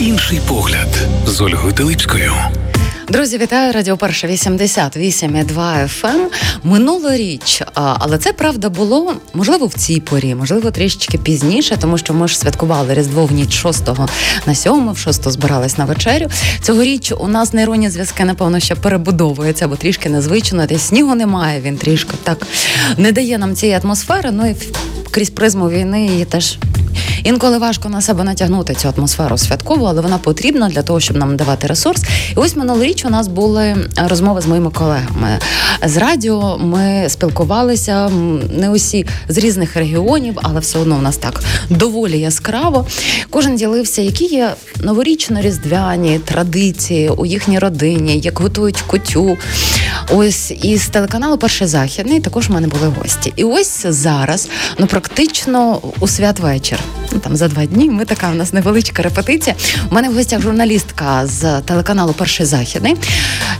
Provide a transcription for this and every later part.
Інший погляд з Ольгою Теличкою. Друзі, вітаю радіо Перша 88,2 FM. Минулоріч, але це правда було можливо в цій порі, можливо, трішечки пізніше, тому що ми ж святкували Різдво в ніч 6 на 7, в 6 збирались на вечерю. Цьогоріч у нас нейронні зв'язки, напевно, ще перебудовуються, бо трішки незвично. Десь снігу немає. Він трішки так не дає нам цієї атмосфери. Ну і крізь призму війни її теж Інколи важко на себе натягнути цю атмосферу святкову, але вона потрібна для того, щоб нам давати ресурс. І ось минулоріч у нас були розмови з моїми колегами. З радіо ми спілкувалися не усі з різних регіонів, але все одно у нас так доволі яскраво. Кожен ділився, які є новорічно-різдвяні традиції у їхній родині, як готують кутю. Ось із телеканалу Перший західний також в мене були гості. І ось зараз, ну практично у святвечір ну там за два дні. Ми така у нас невеличка репетиція. У мене в гостях журналістка з телеканалу Перший західний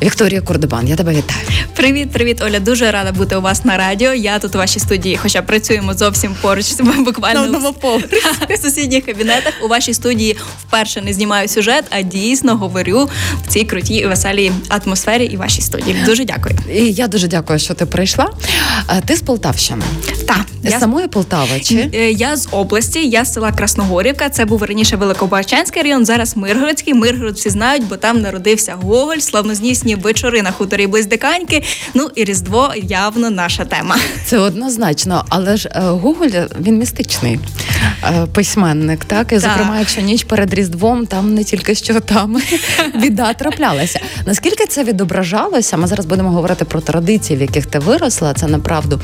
Вікторія Курдебан. Я тебе вітаю. Привіт, привіт, Оля. Дуже рада бути у вас на радіо. Я тут у вашій студії, хоча працюємо зовсім поруч буквально no, в сусідніх кабінетах. У вашій студії вперше не знімаю сюжет, а дійсно говорю в цій крутій веселій атмосфері і вашій студії. Дуже дякую. І я дуже дякую, що ти прийшла. Ти з Полтавщини. Так. З я... самої Полтави чи е, я з області, я з села Красногорівка. Це був раніше Великобачанський район, зараз Миргородський. Миргород всі знають, бо там народився Гоголь, славнознісні вечори на хуторі Близдиканьки. Ну і Різдво явно наша тема. Це однозначно, але ж е, Гоголь він містичний е, письменник. Так і зокрема, якщо ніч перед Різдвом, там не тільки що там біда траплялася. Наскільки це відображалося? Ми зараз будемо говорити про традиції, в яких ти виросла. Це направду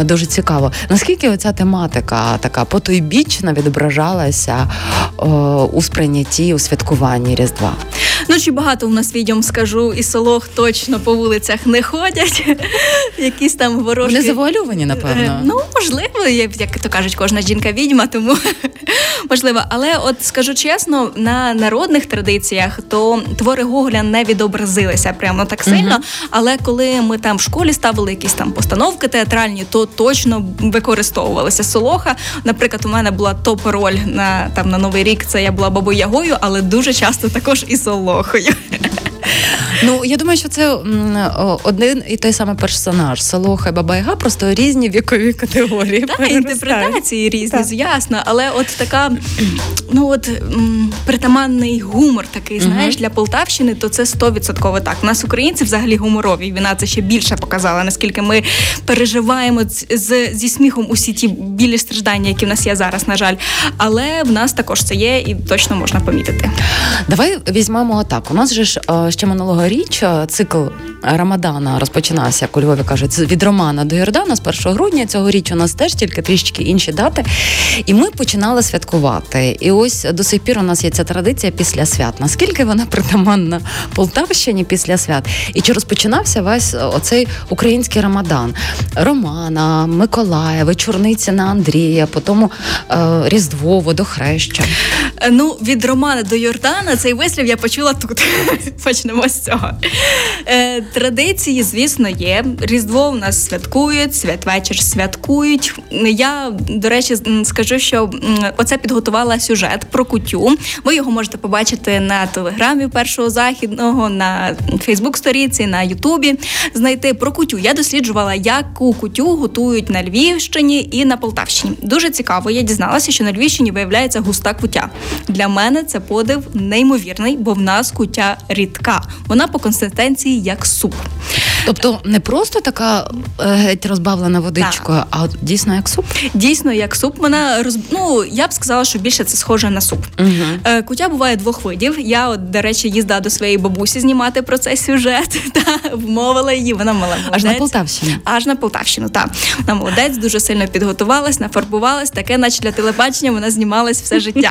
дуже цікаво. Наскільки оця тематика така потойбічна відображалася о, у сприйнятті у святкуванні Різдва? Ну чи багато у нас відьом скажу, і солох точно по вулицях не ходять. Якісь там ворожі... Вони завуальовані, напевно. Е, ну, можливо, як то кажуть, кожна жінка відьма, тому можливо. Але от скажу чесно, на народних традиціях то твори Гоголя не відобразилися прямо так сильно. Але коли ми там в школі ставили якісь там постановки театральні, то точно використовувалися солоха. Наприклад, у мене була топ-роль на там на новий рік. Це я була бабою ягою, але дуже часто також і солохою. Ну я думаю, що це один і той самий персонаж Солоха і Баба Яга, просто різні вікові категорії. Так, інтерпретації різні, так. ясно. Але от така, ну от м, притаманний гумор такий, знаєш, для Полтавщини, то це стовідсотково так. У нас українці взагалі гуморові. Війна це ще більше показала, наскільки ми переживаємо з, зі сміхом усі ті білі страждання, які в нас є зараз, на жаль. Але в нас також це є і точно можна помітити. Давай візьмемо так. У нас же ж ще минулого річ цикл Рамадана розпочинався, як у Львові кажуть, від Романа до Йордана з 1 грудня. Цього річ у нас теж тільки трішки інші дати. І ми починали святкувати. І ось до сих пір у нас є ця традиція після свят. Наскільки вона притаманна Полтавщині після свят? І чи розпочинався весь оцей український Рамадан? Романа, Миколая, вечорниці на Андрія, потім е, Різдво, Водохреща. Ну, від Романа до Йордана цей вислів я почула тут. Почнемо з цього. Е, Традиції, звісно, є. Різдво у нас святкують, святвечір святкують. Я, до речі, скажу, що оце підготувала сюжет про кутю. Ви його можете побачити на телеграмі першого західного, на Фейсбук-сторінці, на Ютубі. Знайти про кутю. Я досліджувала, яку кутю готують на Львівщині і на Полтавщині. Дуже цікаво. Я дізналася, що на Львівщині виявляється густа кутя. Для мене це подив неймовірний, бо в нас кутя рідка. Вона по консистенції як суп. Тобто не просто така е, геть розбавлена водичкою, так. а дійсно як суп? Дійсно, як суп. Вона роз... ну, я б сказала, що більше це схоже на суп. Угу. Кутя буває двох видів. Я, от, до речі, їздила до своєї бабусі знімати про цей сюжет та вмовила її. Вона мала молодець. Аж на Полтавщину. Аж на Полтавщину, так. Вона молодець, дуже сильно підготувалась, нафарбувалась, таке, наче для телебачення, вона знімалась все життя.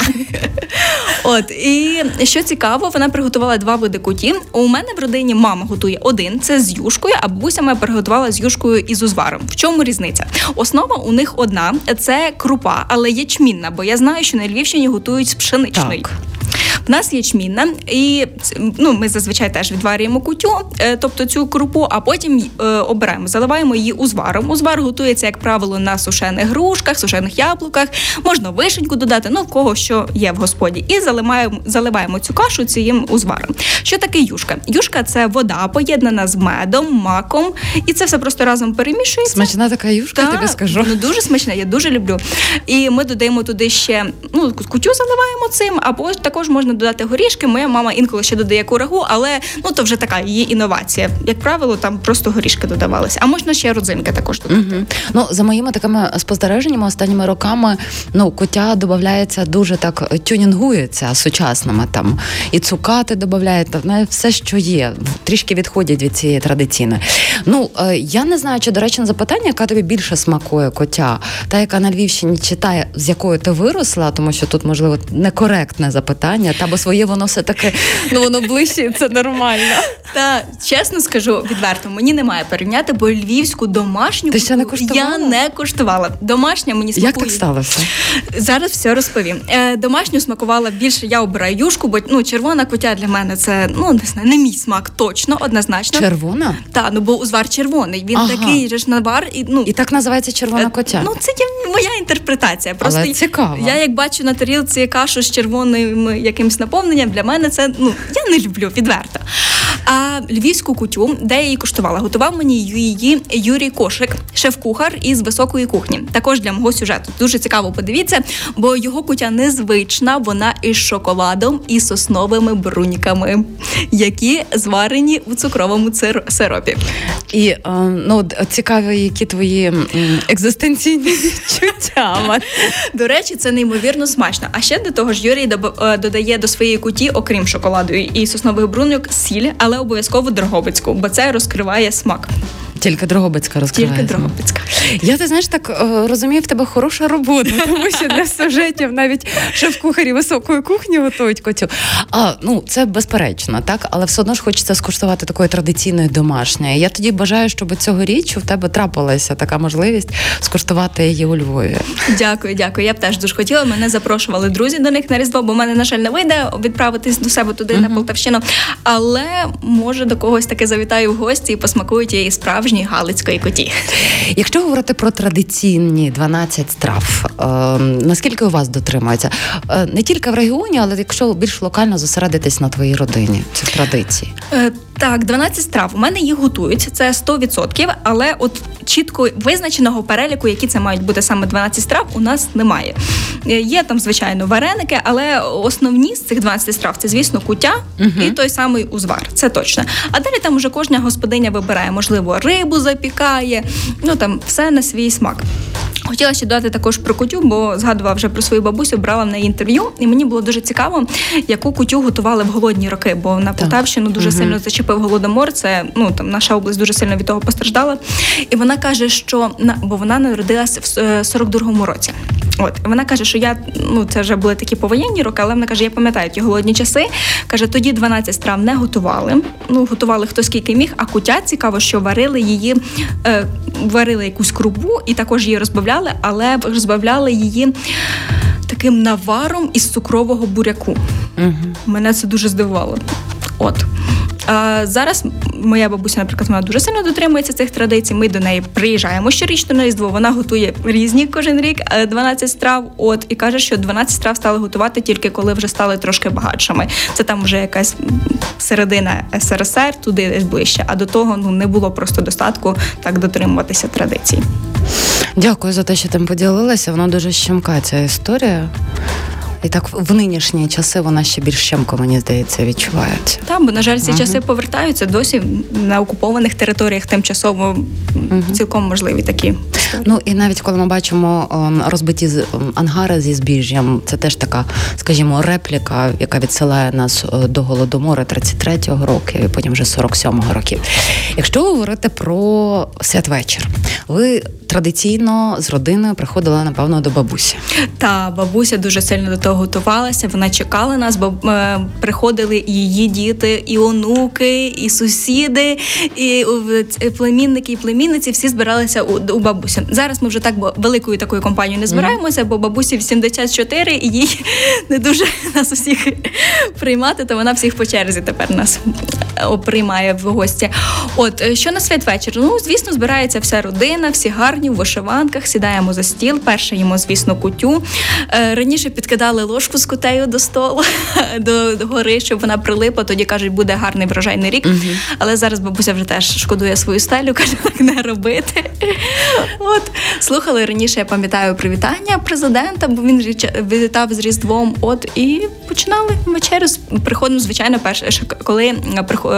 От і що цікаво, вона приготувала два види куті. У мене в родині мама готує один це з юшкою, а бабуся моя приготувала з юшкою і з узваром. В чому різниця? Основа у них одна це крупа, але ячмінна, бо я знаю, що на Львівщині готують з пшеничної. Так. В нас ячмінна, і ну, ми зазвичай теж відварюємо кутю, е, тобто цю крупу, а потім е, обираємо, заливаємо її узваром. Узвар готується, як правило, на сушених грушках, сушених яблуках, можна вишеньку додати, ну в кого що є в господі. І заливаємо, заливаємо цю кашу цим узваром. Що таке юшка? Юшка це вода, поєднана з медом, маком, і це все просто разом перемішується. Смачна така юшка, Так, тобі скажу. Ну дуже смачна, я дуже люблю. І ми додаємо туди ще ну кутю заливаємо цим, або також можна додати горішки. Моя мама інколи ще додає курагу, але ну то вже така її інновація. Як правило, там просто горішки додавалися. А можна ще родзинки також додати. Угу. Ну, за моїми такими спостереженнями останніми роками, ну, кутя додається дуже так тюнінгується сучасними там. І цукати додають, все, що є, трішки відходять від цієї традиційної. Ну, е, я не знаю, чи, до речі, запитання, яка тобі більше смакує котя, та, яка на Львівщині читає, з якою ти виросла, тому що тут, можливо, некоректне запитання, та бо своє воно все таки ну воно ближче, і це нормально. Та чесно скажу відверто, мені немає порівняти, бо львівську домашню Ти ще не я не куштувала. Домашня мені смакує. Як так сталося? Зараз все розповім. Е, домашню смакувала більше. Я обираю юшку, бо ну червона кутя для мене це ну не знаю, не мій смак, точно, однозначно. Червона? Та ну бо узвар червоний. Він Ага. такий же ж навар, і ну І так називається червона Е, котя. Ну, це є моя інтерпретація. Просто Але цікаво. я як бачу на тарілці кашу з червоним якимсь наповненням, для мене це ну я не люблю відверто. А львівську кутю, де я її куштувала, готував мені її Юрій Кошик, шеф-кухар із високої кухні. Також для мого сюжету. Дуже цікаво подивіться, бо його кутя незвична, вона із шоколадом і сосновими бруньками, які зварені у цукровому сиропі. І е, ну цікаві, які твої екзистенційні відчуття. Мат. До речі, це неймовірно смачно. А ще до того ж, Юрій е, додає до своєї куті, окрім шоколаду і соснових бруньок, сіль, але обов'язково дрогобицьку, бо це розкриває смак. Тільки Дрогобицька розкриває. Тільки дрогобицька. Я ти знаєш, так е, розумію, в тебе хороша робота, тому що для сюжетів навіть шеф-кухарі високої кухні готують котю. А ну це безперечно, так, але все одно ж хочеться скуштувати такої традиційної домашньої. Я тоді бажаю, щоб цьогоріч у тебе трапилася така можливість скуштувати її у Львові. Дякую, дякую. Я б теж дуже хотіла. Мене запрошували друзі до них на різдво, бо в мене, на жаль, не вийде відправитись до себе туди на Полтавщину. Але може до когось таки завітаю в гості і посмакую тієї справжньої галицької коті. Якщо говорити про традиційні 12 страв, е, наскільки у вас дотримується? Е, не тільки в регіоні, але якщо більш локально зосередитись на твоїй родині, цих традицій. Е, Так, 12 страв. У мене їх готують, це 100%, але от чітко визначеного переліку, які це мають бути саме 12 страв, у нас немає. Е, Є там, звичайно, вареники, але основні з цих 12 страв це, звісно, куття і той самий узвар. Це точно. А далі там уже кожна господиня вибирає, можливо, рибу запікає, ну там все на свій смак. Хотіла ще додати також про кутю, бо згадувала вже про свою бабусю, брала в неї інтерв'ю, і мені було дуже цікаво, яку кутю готували в голодні роки. Бо на Полтавщину дуже сильно зачепив голодомор. Це ну там наша область дуже сильно від того постраждала. І вона каже, що бо вона народилась в е, 42-му році. От і вона каже, що я ну це вже були такі повоєнні роки, але вона каже, я пам'ятаю ті голодні часи. Каже, тоді 12 страв не готували. Ну готували хто скільки міг. А кутя цікаво, що варили її, е, варили якусь крупу і також її розбавляли, але розбавляли її таким наваром із цукрового буряку. Угу. Мене це дуже здивувало. От. А зараз моя бабуся, наприклад, вона дуже сильно дотримується цих традицій. Ми до неї приїжджаємо щорічно на різдво. Вона готує різні кожен рік е, 12 страв. От і каже, що 12 страв стали готувати тільки коли вже стали трошки багатшими. Це там вже якась середина СРСР, туди десь ближче. А до того ну не було просто достатку так дотримуватися традицій. Дякую за те, що тим поділилася. Вона дуже щемка ця історія. І так в нинішні часи вона ще більш щемко, мені здається, відчувається. Там, бо на жаль, ці часи повертаються досі на окупованих територіях тимчасово цілком можливі такі. Ну і навіть коли ми бачимо ем, розбиті ем, ангари зі збіжжям, це теж така, скажімо, репліка, яка відсилає нас е, до голодомору 33-го року і потім вже 47-го років. Якщо говорити про святвечір, ви традиційно з родиною приходили, напевно, до бабусі. Та бабуся дуже сильно до того готувалася. Вона чекала нас, бо е, приходили її діти, і онуки, і сусіди, і племінники, і племінниці всі збиралися у, у Зараз ми вже так великою такою компанією не збираємося, бо бабусі 84, і їй не дуже нас усіх приймати, то вона всіх по черзі тепер нас е, приймає в гості. От е, що на святвечір? Ну, звісно, збирається вся родина, всі гарні в вишиванках, сідаємо за стіл. Перше їмо, звісно, кутю. Е, раніше підкидали ложку з кутею до столу до, до гори, щоб вона прилипла. Тоді кажуть, буде гарний врожайний рік. Але зараз бабуся вже теж шкодує свою стелю, каже, так не робити. От слухали раніше, я пам'ятаю привітання президента, бо він вітав з Різдвом. От і починали вечерю. Приходимо, звичайно, перше, коли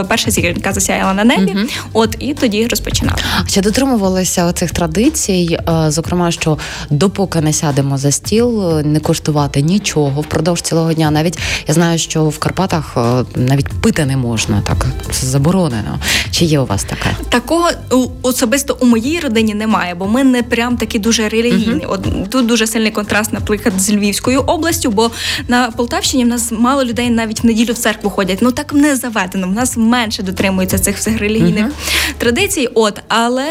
перша зірка засяяла на небі. Uh-huh. От і тоді розпочинали. Чи дотримувалися оцих традицій? Е, зокрема, що допоки не сядемо за стіл, не коштувати нічого впродовж цілого дня. Навіть я знаю, що в Карпатах е, навіть пити не можна, так це заборонено. Чи є у вас таке? Такого особисто у моїй родині немає, бо ми не прям такі дуже релігійні. Uh-huh. От тут дуже сильний контраст, наприклад, з Львівською областю, бо на Полтавщині в нас мало людей навіть в неділю в церкву ходять. Ну так не заведено. В нас менше дотримується цих всіх релігійних uh-huh. традицій. От, але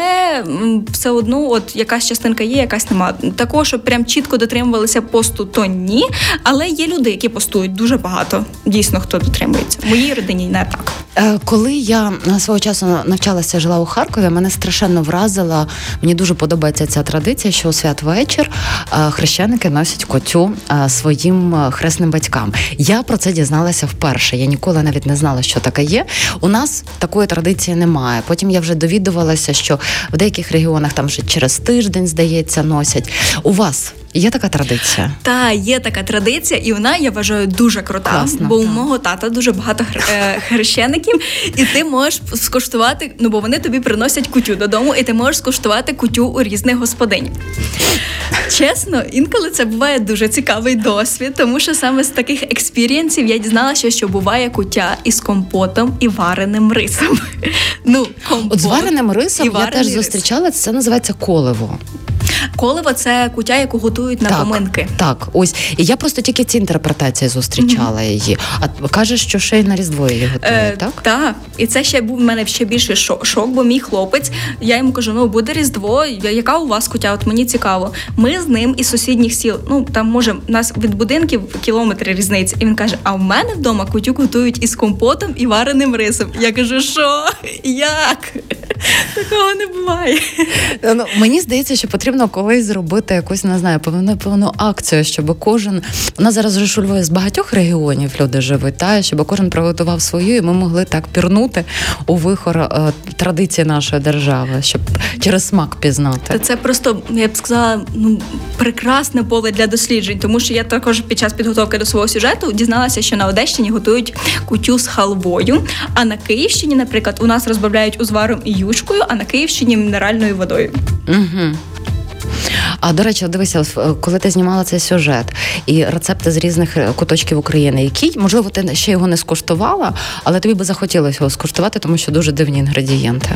все одно, от якась частинка є, якась нема. Такого, щоб прям чітко дотримувалися посту, то ні. Але є люди, які постують дуже багато. Дійсно, хто дотримується. В моїй родині не так. Е, коли я свого часу навчалася, жила у Харкові, мене страшенно вразила. Мені дуже подобається ця традиція, що у святвечір е, хрещеники носять котю е, своїм хресним батькам. Я про це дізналася вперше. Я ніколи навіть не знала, що таке є. У нас такої традиції немає. Потім я вже довідувалася, що в деяких регіонах там вже через тиждень, здається, носять. У вас Є така традиція? Та є така традиція, і вона я вважаю дуже крута. Класно, бо та. у мого тата дуже багато е, хрещеників, і ти можеш скуштувати. Ну бо вони тобі приносять кутю додому, і ти можеш скуштувати кутю у різних господинь. Чесно, інколи це буває дуже цікавий досвід, тому що саме з таких experience-ів я дізналася, що буває кутя із компотом і вареним рисом. Ну, компот От з вареним рисом я теж рис. зустрічала. Це називається коливо. Коливо це кутя, яку готують на так, поминки. Так, ось і я просто тільки ці інтерпретації зустрічала mm-hmm. її. А кажеш, що ще й на різдво її готують, е, так? Так, і це ще був в мене ще більший шок, бо мій хлопець. Я йому кажу: ну буде різдво. Яка у вас кутя? От мені цікаво. Ми з ним із сусідніх сіл. Ну там може нас від будинків кілометри різниці. І він каже: А в мене вдома кутю готують із компотом і вареним рисом. Я кажу, що як? Такого не буває. Ну, Мені здається, що потрібно колись зробити якусь не знаю, певну певну акцію, щоб кожен у нас зараз вже у з багатьох регіонів люди живуть, та щоб кожен приготував свою, і ми могли так пірнути у вихор е, традиції нашої держави, щоб через смак пізнати. Це просто я б сказала, ну прекрасне поле для досліджень, тому що я також під час підготовки до свого сюжету дізналася, що на Одещині готують кутю з халвою. А на Київщині, наприклад, у нас розбавляють узваром і юшкою, а на Київщині мінеральною водою. Угу. А до речі, дивися, коли ти знімала цей сюжет і рецепти з різних е, куточків України, які можливо ти ще його не скуштувала, але тобі би захотілося його скуштувати, тому що дуже дивні інгредієнти.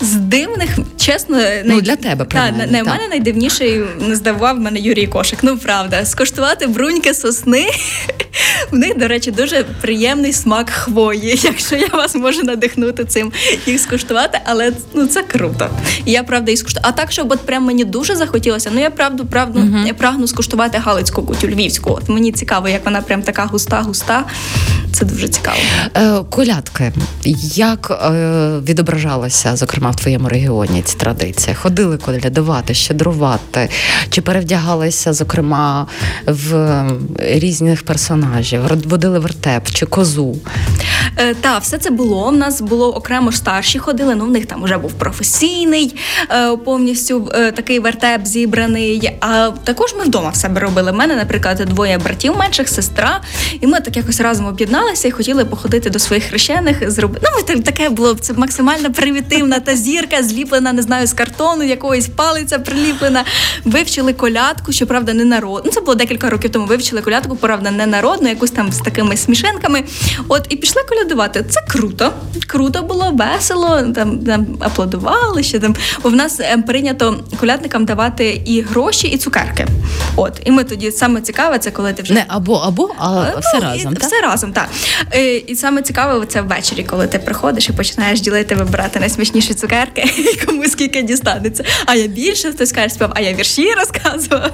З дивних, чесно, ну для тебе та, не, не, мене найдивніший не здавав мене Юрій Кошик. Ну правда, скуштувати бруньки сосни. В них, до речі, дуже приємний смак хвої. Якщо я вас можу надихнути цим їх скуштувати, але ну це круто. І я правда і скуштую. А так, щоб от прям мені дуже захотілося. Ну я правду, правду uh-huh. я прагну скуштувати галицьку кутю львівську. От мені цікаво, як вона прям така густа, густа. Це дуже цікаво. Е, Колядки, як е, відображалося, зокрема, в твоєму регіоні ці традиції? Ходили колядувати, щедрувати, чи перевдягалися, зокрема, в різних персонажів, водили вертеп чи козу? Е, Так, все це було. У нас було окремо старші ходили. Ну в них там вже був професійний, е, повністю е, такий вертеп зібраний. А також ми вдома в себе робили. У мене, наприклад, двоє братів менших, сестра, і ми так якось разом об'єдналися і хотіли походити до своїх хрещених. Зробити ну ми таке було це максимально примітивна та зірка, зліплена, не знаю, з картону, якоїсь палиця приліплена. Вивчили колядку, щоправда, не народ. Ну це було декілька років тому. Вивчили колядку, правда, не народну, якусь там з такими смішенками. От і пішли колядувати. Це круто. Круто було, весело, там, там аплодували ще там. Бо в нас ем, прийнято колядникам давати і гроші, і цукерки. От, і ми тоді саме цікаве, це коли ти вже Не або або, а Ну, все і- разом. так? Все разом, так. Е, І саме цікаве це ввечері, коли ти приходиш і починаєш ділити, вибирати найсмішніші цукерки, і кому скільки дістанеться. А я більше хтось каже, спів, а я вірші розказував.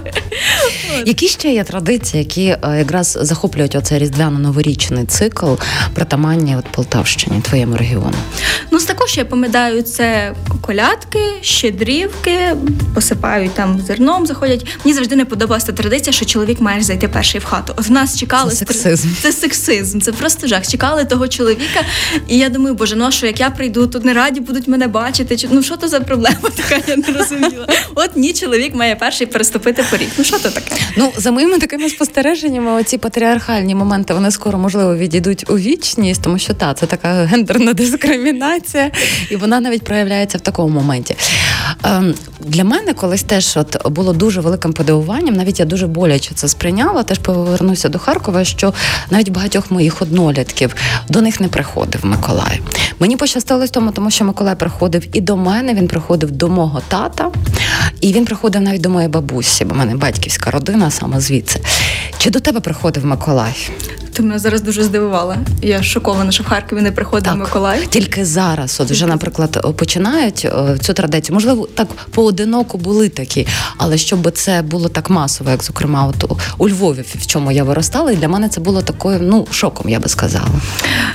Які ще є традиції, які е, якраз захоплюють оцей різдвяно-новорічний цикл притаманні от Полтавщині, твоєму регіону? Ну, з також я пам'ятаю, це колядки, щедрівки, посипають там зерном, заходять. Мені завжди не подобалася та традиція, що чоловік має зайти перший в хату. От в нас чекали Це сексизм. Це сексизм, це просто жах. Чекали того чоловіка, і я думаю, боже, ну що як я прийду, тут не раді будуть мене бачити. Чи ну що то за проблема така? Я не розуміла. От ні, чоловік має перший переступити поріг. Ну що то таке? Ну, за моїми такими спостереженнями, оці патріархальні моменти вони скоро можливо відійдуть у вічність, тому що та це така гендерна дискримінація, і вона навіть проявляється в такому моменті. Ем, для мене колись теж от було дуже великим подивуванням, навіть я дуже боляче це сприйняла. Теж повернуся до Харкова, що навіть багатьох моїх однолітків до них не приходив Миколай. Мені пощастило тому, тому що Миколай приходив і до мене, він приходив до мого тата, і він приходив навіть до моєї бабусі, бо в мене батьківська родина саме звідси. Чи до тебе приходив Миколай? Ти мене зараз дуже здивувала. Я шокована, що в Харкові не приходив Миколай. Тільки зараз, от вже, наприклад, починають цю традицію. Можливо, так поодиноко були такі, але щоб це було так масово, як зокрема, от у- Львові, в чому я виростала, і для мене це було такою, ну, шоком, я би сказала.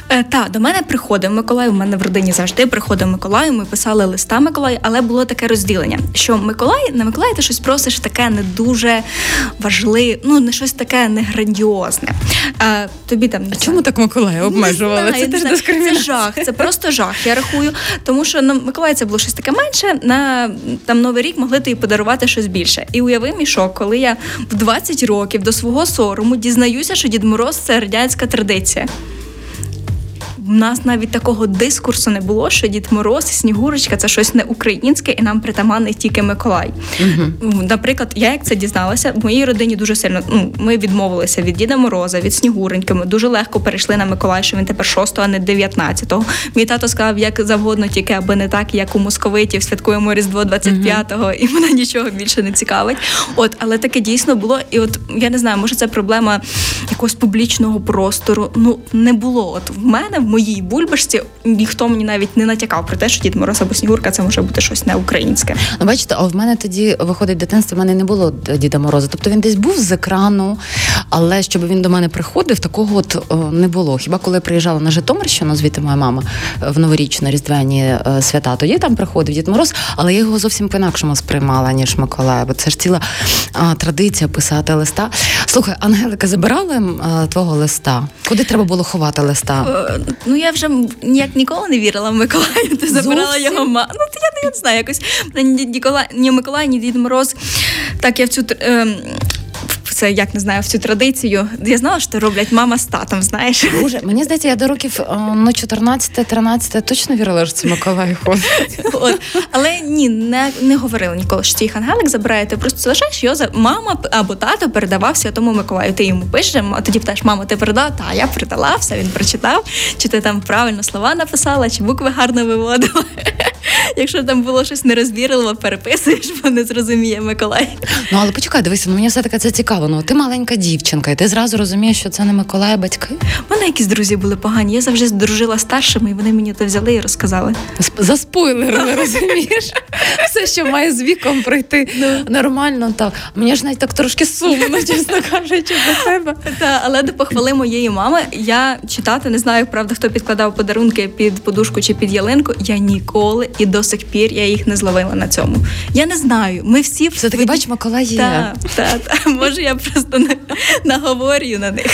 Е, та до мене приходив Миколай. У мене в родині завжди приходив Миколай. Ми писали листа Миколаю, але було таке розділення, що Миколай на Миколая ти щось просиш таке не дуже важливе, ну не щось таке не грандіозне. Е, тобі там не чому так Миколая Не знаю, не знаю. Це жах, це просто жах. Я рахую. Тому що на Миколая це було щось таке менше. На там новий рік могли тобі подарувати щось більше. І уяви мій шок, коли я в 20 років до свого сорому дізнаюся, що Дід Мороз це радянська традиція. У нас навіть такого дискурсу не було, що Дід Мороз і Снігурочка це щось не українське, і нам притаманний тільки Миколай. Наприклад, я як це дізналася, в моїй родині дуже сильно ну, ми відмовилися від Діда Мороза, від Снігуреньки. Ми дуже легко перейшли на Миколай, що він тепер 6 а не 19-го. Мій тато сказав, як завгодно, тільки аби не так, як у московитів святкуємо Різдво 25-го, і мене нічого більше не цікавить. От, але таке дійсно було. І от я не знаю, може це проблема якогось публічного простору. Ну не було. От в мене в моїй бульбашці ніхто мені навіть не натякав про те, що Дід Мороз або Снігурка це може бути щось не українське. Ну, бачите, а в мене тоді виходить в дитинстві, в мене не було Діда Мороза. Тобто він десь був з екрану, але щоб він до мене приходив, такого от о, не було. Хіба коли я приїжджала на Житомирщину, звідти моя мама е, в новорічні різдвяні е, свята, тоді там приходив Дід Мороз, але я його зовсім по-інакшому сприймала, ніж Миколая. Бо це ж ціла а, традиція писати листа. Слухай, Ангелика, забирали м, е, твого листа? Куди треба було ховати листа? Е, Ну я вже ніяк ніколи не вірила в Миколая. Ти забирала його ма. Ну то я не знаю, якось ні Миколай, ні Дід Мороз. Так я в цю в це як не знаю, в цю традицію. Я знала, що роблять мама з татом, знаєш. Боже, мені здається, я до років е, ну, 14-13 точно вірила, що це Миколай ходить. От. Але ні, не, не говорили ніколи, що цей ангелик забирає. Ти просто залишаєш його за мама або тато передавав Святому Миколаю. Ти йому пишеш, а тоді питаєш, мама, ти передала? Та я передала, все він прочитав. Чи ти там правильно слова написала, чи букви гарно виводила. Якщо там було щось нерозбірливо, переписуєш, бо не зрозуміє Миколай. Ну але почекай, дивися, ну, мені все таки це цікаво. Ну ти маленька дівчинка, і ти зразу розумієш, що це не Миколай, а батьки. У мене якісь друзі були погані. Я завжди дружила старшими, і вони мені то взяли і розказали. Сп- За спойлерами, розумієш? Все, що має з віком пройти нормально, так. Мені ж навіть так трошки сумно, чесно кажучи, до тебе. Та, але до похвали моєї мами я читати не знаю, правда, хто підкладав подарунки під подушку чи під ялинку. Я ніколи і до сих пір я їх не зловила на цьому. Я не знаю. Ми всі Все таки, бачимо, Миколай є. Так, та, та. Може, я просто не наговорю на них.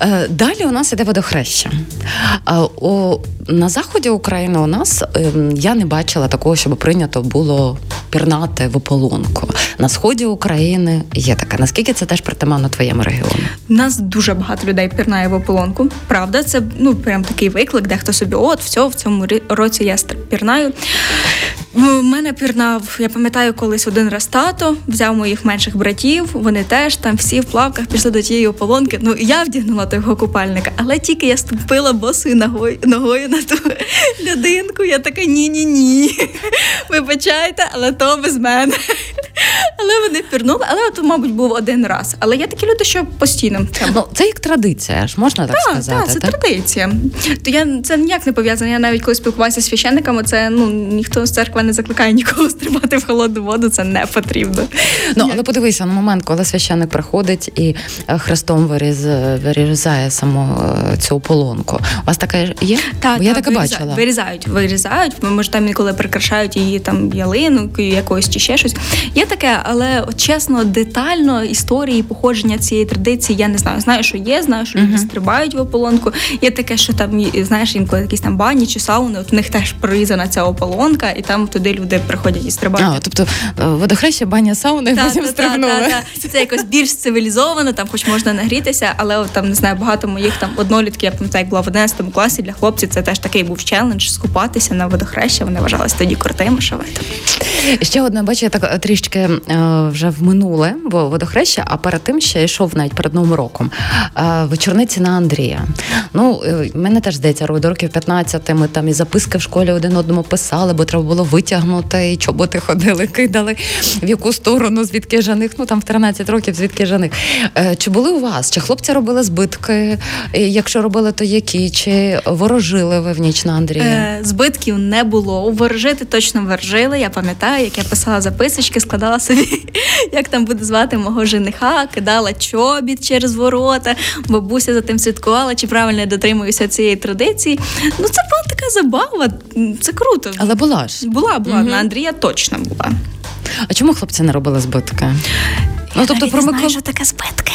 Е, Далі у нас іде водохреща. Е, на заході України у нас ем, я не бачила такого, щоб прийнято було пірнати в ополонку. На сході України є таке. Наскільки це теж притаманно твоєму регіону? У нас дуже багато людей пірнає в ополонку. Правда, це ну прям такий виклик, де хто собі, от все, в цьому році я пірнаю. В мене пірнав, я пам'ятаю, колись один раз тато взяв моїх менших братів. Вони теж там всі в плавках пішли до тієї ополонки. Ну я вдягнула того купальника, але тільки я ступила босою ногою ногою на ту людинку. Я така ні-ні ні. Вибачайте, але то без мене. Але вони пірнули, але от, мабуть, був один раз. Але є такі люди, що постійно Ну, це як традиція, ж можна так, так, сказати. так, це так? традиція. То я це ніяк не пов'язано. Я навіть коли спілкувалася з священниками, це ну ніхто з церкви не закликає нікого стрибати в холодну воду. Це не потрібно. Ну, але подивися на момент, коли священник приходить і е, хрестом виріз, вирізає саму е, цю полонку. У вас таке є? Так, Бо я так, таке вирізають, бачила. Вирізають, вирізають. Може, там інколи прикрашають її там ялинкою якоюсь чи ще щось. Є таке, але от, чесно, детально історії походження цієї традиції я не знаю. Знаю, що є, знаю, що люди стрибають в ополонку. Є таке, що там знаєш, інколи якісь там бані чи сауни. От в них теж прорізана ця ополонка, і там туди люди приходять і стрибають. А, тобто е, водохреща, баня, сауна, і Та, потім та, стрибнули. та, та. Це якось більш цивілізовано, там хоч можна нагрітися, але от, там не знаю, багато моїх там однолітки, я пам'ятаю, як була в 11 класі для хлопців. Це теж такий був челендж скупатися на водохреща. Вони вважалися тоді крутими, що ви там. Ще одне, бачу, я так е, трішки вже в минуле, бо водохреща, а перед тим ще йшов навіть перед Новим роком. Е, вечорниці на Андрія. Ну, е, мене теж здається, до років 15 ми там і записки в школі один одному писали, бо треба було витягнути, і чоботи ходили, кидали в яку сторону, звідки жених. Ну там в 13 років, звідки жених. Е, чи були у вас? Чи хлопці робили збитки? Якщо робили, то які? Чи ворожили ви в ніч на Андрія? Е, збитків не було. Ворожити точно ворожили. Я пам'ятаю, як я писала записочки, складала собі, як там буде звати мого жениха, кидала чобіт через ворота. Бабуся за тим слідкувала, чи правильно я дотримуюся цієї традиції. Ну це була така забава. Це круто. Але була ж. Була, була на Андрія точно була. А чому хлопці не робили збитки? Ну, тобто Навіть про не знаю, що таке збитки.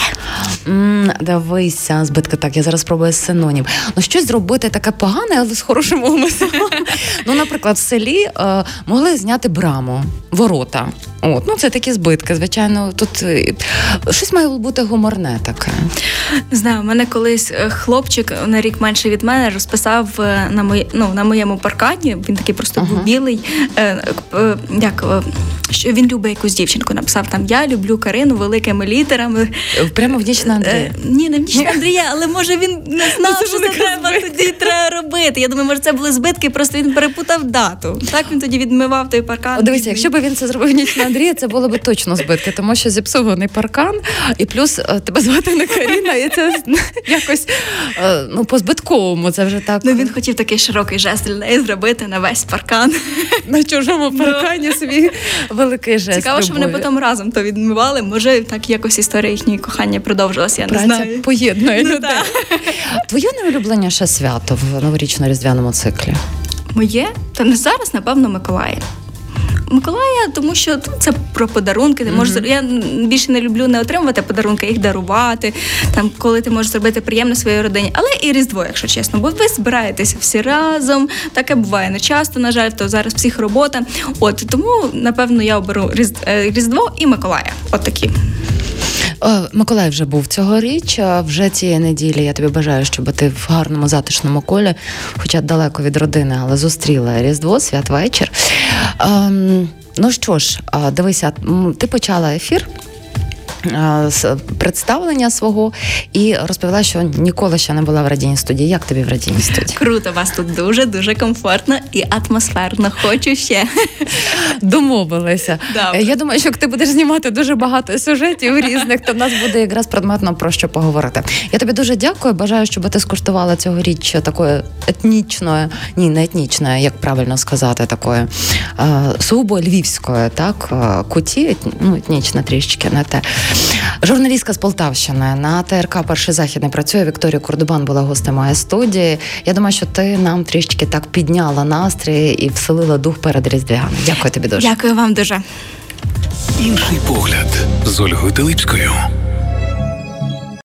М, Дивися, збитки так, я зараз спробую синонім. Ну, щось зробити таке погане, але з хорошим умислом. Ну, наприклад, в селі е, могли зняти браму, ворота. От, ну це такі збитки. Звичайно, тут е, щось має бути гуморне таке. Не знаю, у мене колись е, хлопчик на рік менше від мене розписав е, на мої, ну, на моєму паркані. Він такий просто був білий. Е, е, як, що він любить якусь дівчинку. Написав там Я люблю Карину великими літерами. Прямо в ніч на Андрія. Е, ні, не в ніч на Андрія, але може він не знав, це що це треба тоді треба робити. Я думаю, може це були збитки, просто він перепутав дату. Так він тоді відмивав той паркан. О, дивися, якщо б він це зробив ніч на Андрія, це було б точно збитки, тому що зіпсований паркан, і плюс е, тебе звати не Каріна, і це якось е, ну, по-збитковому. Це вже так Ну він хотів такий широкий жест для неї зробити на весь паркан. на чужому паркані свій великий жест. Цікаво, що вони потім разом то відмивали. Може, так якось історія їхньої кохання продовжилася, я не знаю. поєднує Ну, людей. Твоє найулюбленіше свято в новорічно-різдвяному циклі? Моє? Та не зараз, напевно, Миколая. Миколая, тому що ну, це про подарунки. Ти можеш я більше не люблю не отримувати подарунки, їх дарувати. Там, коли ти можеш зробити приємно своїй родині, але і Різдво, якщо чесно, бо ви збираєтеся всі разом. Таке буває не часто, на жаль, то зараз всіх робота. От тому, напевно, я оберу е, Різдво і Миколая. От такі. Е, Миколай вже був цьогоріч. Вже цієї неділі я тобі бажаю, щоб ти в гарному затишному колі, хоча далеко від родини, але зустріла Різдво, святвечір. Ем, ну що ж, дивися, ти почала ефір. Представлення свого і розповіла, що ніколи ще не була в радійній студії. Як тобі в радійній студії? Круто, вас тут дуже дуже комфортно і атмосферно. Хочу ще. Домовилися. Добре. Я думаю, що як ти будеш знімати дуже багато сюжетів різних, то в нас буде якраз предметно про що поговорити. Я тобі дуже дякую. Бажаю, щоб ти скуштувала цьогоріч такої етнічної, ні, не етнічної, як правильно сказати, такої сугубо львівської, так, куті, ну, етнічна трішечки, не те. Журналістка з Полтавщини на ТРК Перший західний працює. Вікторія Кордобан була гостем моєї студії. Я думаю, що ти нам трішки так підняла настрій і вселила дух перед різдвяним. Дякую тобі дуже. Дякую вам дуже. Інший погляд з Ольгою Теличкою.